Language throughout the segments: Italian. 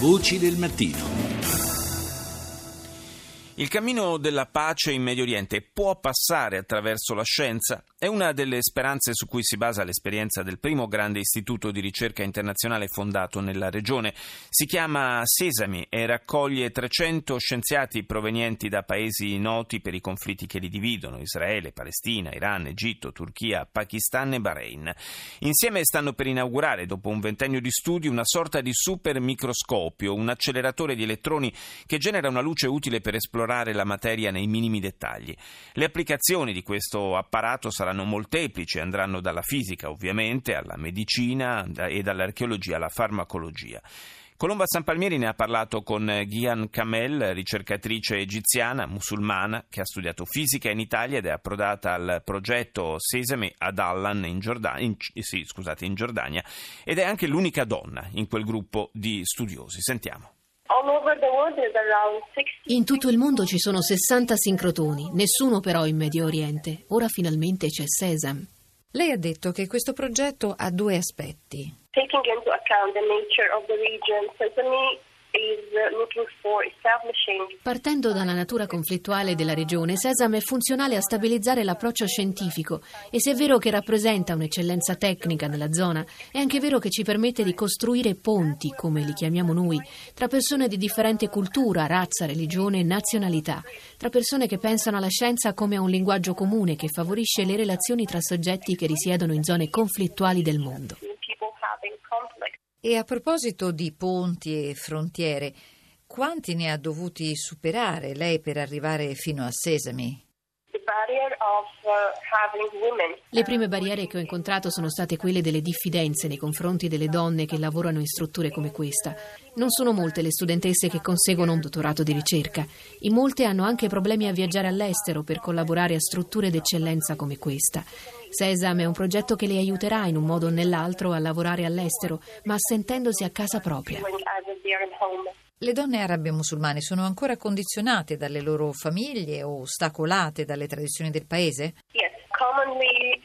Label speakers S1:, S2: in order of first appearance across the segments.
S1: Voci del mattino.
S2: Il cammino della pace in Medio Oriente può passare attraverso la scienza? È una delle speranze su cui si basa l'esperienza del primo grande istituto di ricerca internazionale fondato nella regione. Si chiama Sesami e raccoglie 300 scienziati provenienti da paesi noti per i conflitti che li dividono, Israele, Palestina, Iran, Egitto, Turchia, Pakistan e Bahrain. Insieme stanno per inaugurare, dopo un ventennio di studi, una sorta di super microscopio, un acceleratore di elettroni che genera una luce utile per esplorare esplorare la materia nei minimi dettagli. Le applicazioni di questo apparato saranno molteplici, andranno dalla fisica ovviamente alla medicina e dall'archeologia alla farmacologia. Colomba San Palmieri ne ha parlato con Ghian Kamel, ricercatrice egiziana, musulmana, che ha studiato fisica in Italia ed è approdata al progetto Sesame ad Allan in Giordania, in, sì, scusate, in Giordania ed è anche l'unica donna in quel gruppo di studiosi. Sentiamo.
S3: In tutto il mondo ci sono 60 sincrotoni, nessuno però in Medio Oriente. Ora finalmente c'è Sesam.
S4: Lei ha detto che questo progetto ha due aspetti.
S5: Taking into account the nature of the region, Sesame
S3: Partendo dalla natura conflittuale della regione, Sesam è funzionale a stabilizzare l'approccio scientifico. E se è vero che rappresenta un'eccellenza tecnica nella zona, è anche vero che ci permette di costruire ponti, come li chiamiamo noi, tra persone di differente cultura, razza, religione e nazionalità, tra persone che pensano alla scienza come a un linguaggio comune che favorisce le relazioni tra soggetti che risiedono in zone conflittuali del mondo.
S4: E a proposito di ponti e frontiere, quanti ne ha dovuti superare lei per arrivare fino a Sesame?
S5: Uh,
S3: Le prime barriere che ho incontrato sono state quelle delle diffidenze nei confronti delle donne che lavorano in strutture come questa. Non sono molte le studentesse che conseguono un dottorato di ricerca. In molte hanno anche problemi a viaggiare all'estero per collaborare a strutture d'eccellenza come questa. Sesam è un progetto che le aiuterà in un modo o nell'altro a lavorare all'estero, ma sentendosi a casa propria.
S4: Le donne arabe musulmane sono ancora condizionate dalle loro famiglie o ostacolate dalle tradizioni del paese?
S5: Yes, commonly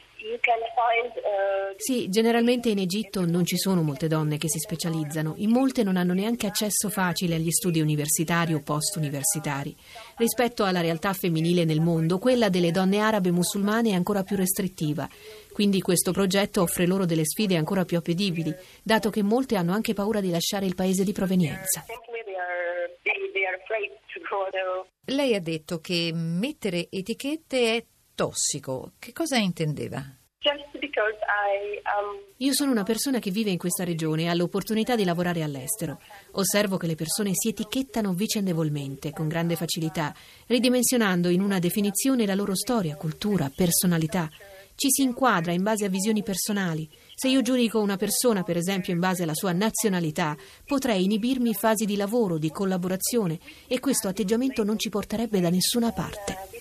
S3: sì, generalmente in Egitto non ci sono molte donne che si specializzano, in molte non hanno neanche accesso facile agli studi universitari o post-universitari. Rispetto alla realtà femminile nel mondo, quella delle donne arabe musulmane è ancora più restrittiva. Quindi questo progetto offre loro delle sfide ancora più appetibili, dato che molte hanno anche paura di lasciare il paese di provenienza.
S4: Lei ha detto che mettere etichette è tossico. Che cosa intendeva?
S3: Io sono una persona che vive in questa regione e ha l'opportunità di lavorare all'estero. Osservo che le persone si etichettano vicendevolmente, con grande facilità, ridimensionando in una definizione la loro storia, cultura, personalità. Ci si inquadra in base a visioni personali. Se io giudico una persona, per esempio, in base alla sua nazionalità, potrei inibirmi fasi di lavoro, di collaborazione e questo atteggiamento non ci porterebbe da nessuna parte.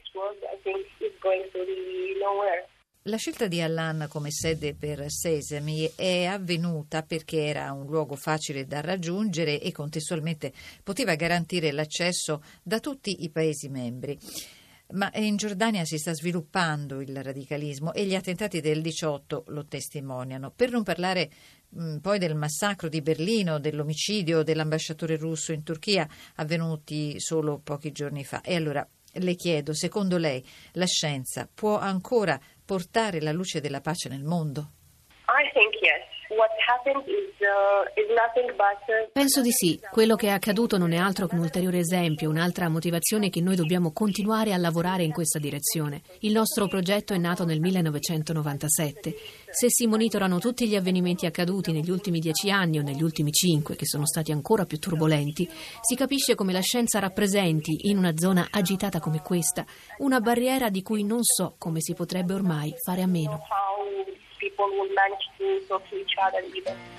S4: La scelta di Allan come sede per Sesame è avvenuta perché era un luogo facile da raggiungere e contestualmente poteva garantire l'accesso da tutti i Paesi membri. Ma in Giordania si sta sviluppando il radicalismo e gli attentati del 18 lo testimoniano. Per non parlare mh, mm, poi del massacro di Berlino, dell'omicidio dell'ambasciatore russo in Turchia avvenuti solo pochi giorni fa. E allora le chiedo, secondo lei, la scienza può ancora portare la luce della pace nel mondo?
S5: I think yes. Uh,
S3: Penso di sì. Quello che è accaduto non è altro che un ulteriore esempio, un'altra motivazione che noi dobbiamo continuare a lavorare in questa direzione. Il nostro progetto è nato nel 1997. Se si monitorano tutti gli avvenimenti accaduti negli ultimi dieci anni o negli ultimi cinque, che sono stati ancora più turbolenti, si capisce come la scienza rappresenti, in una zona agitata come questa, una barriera di cui non so come si potrebbe ormai fare a meno
S5: people will manage to talk to each other even.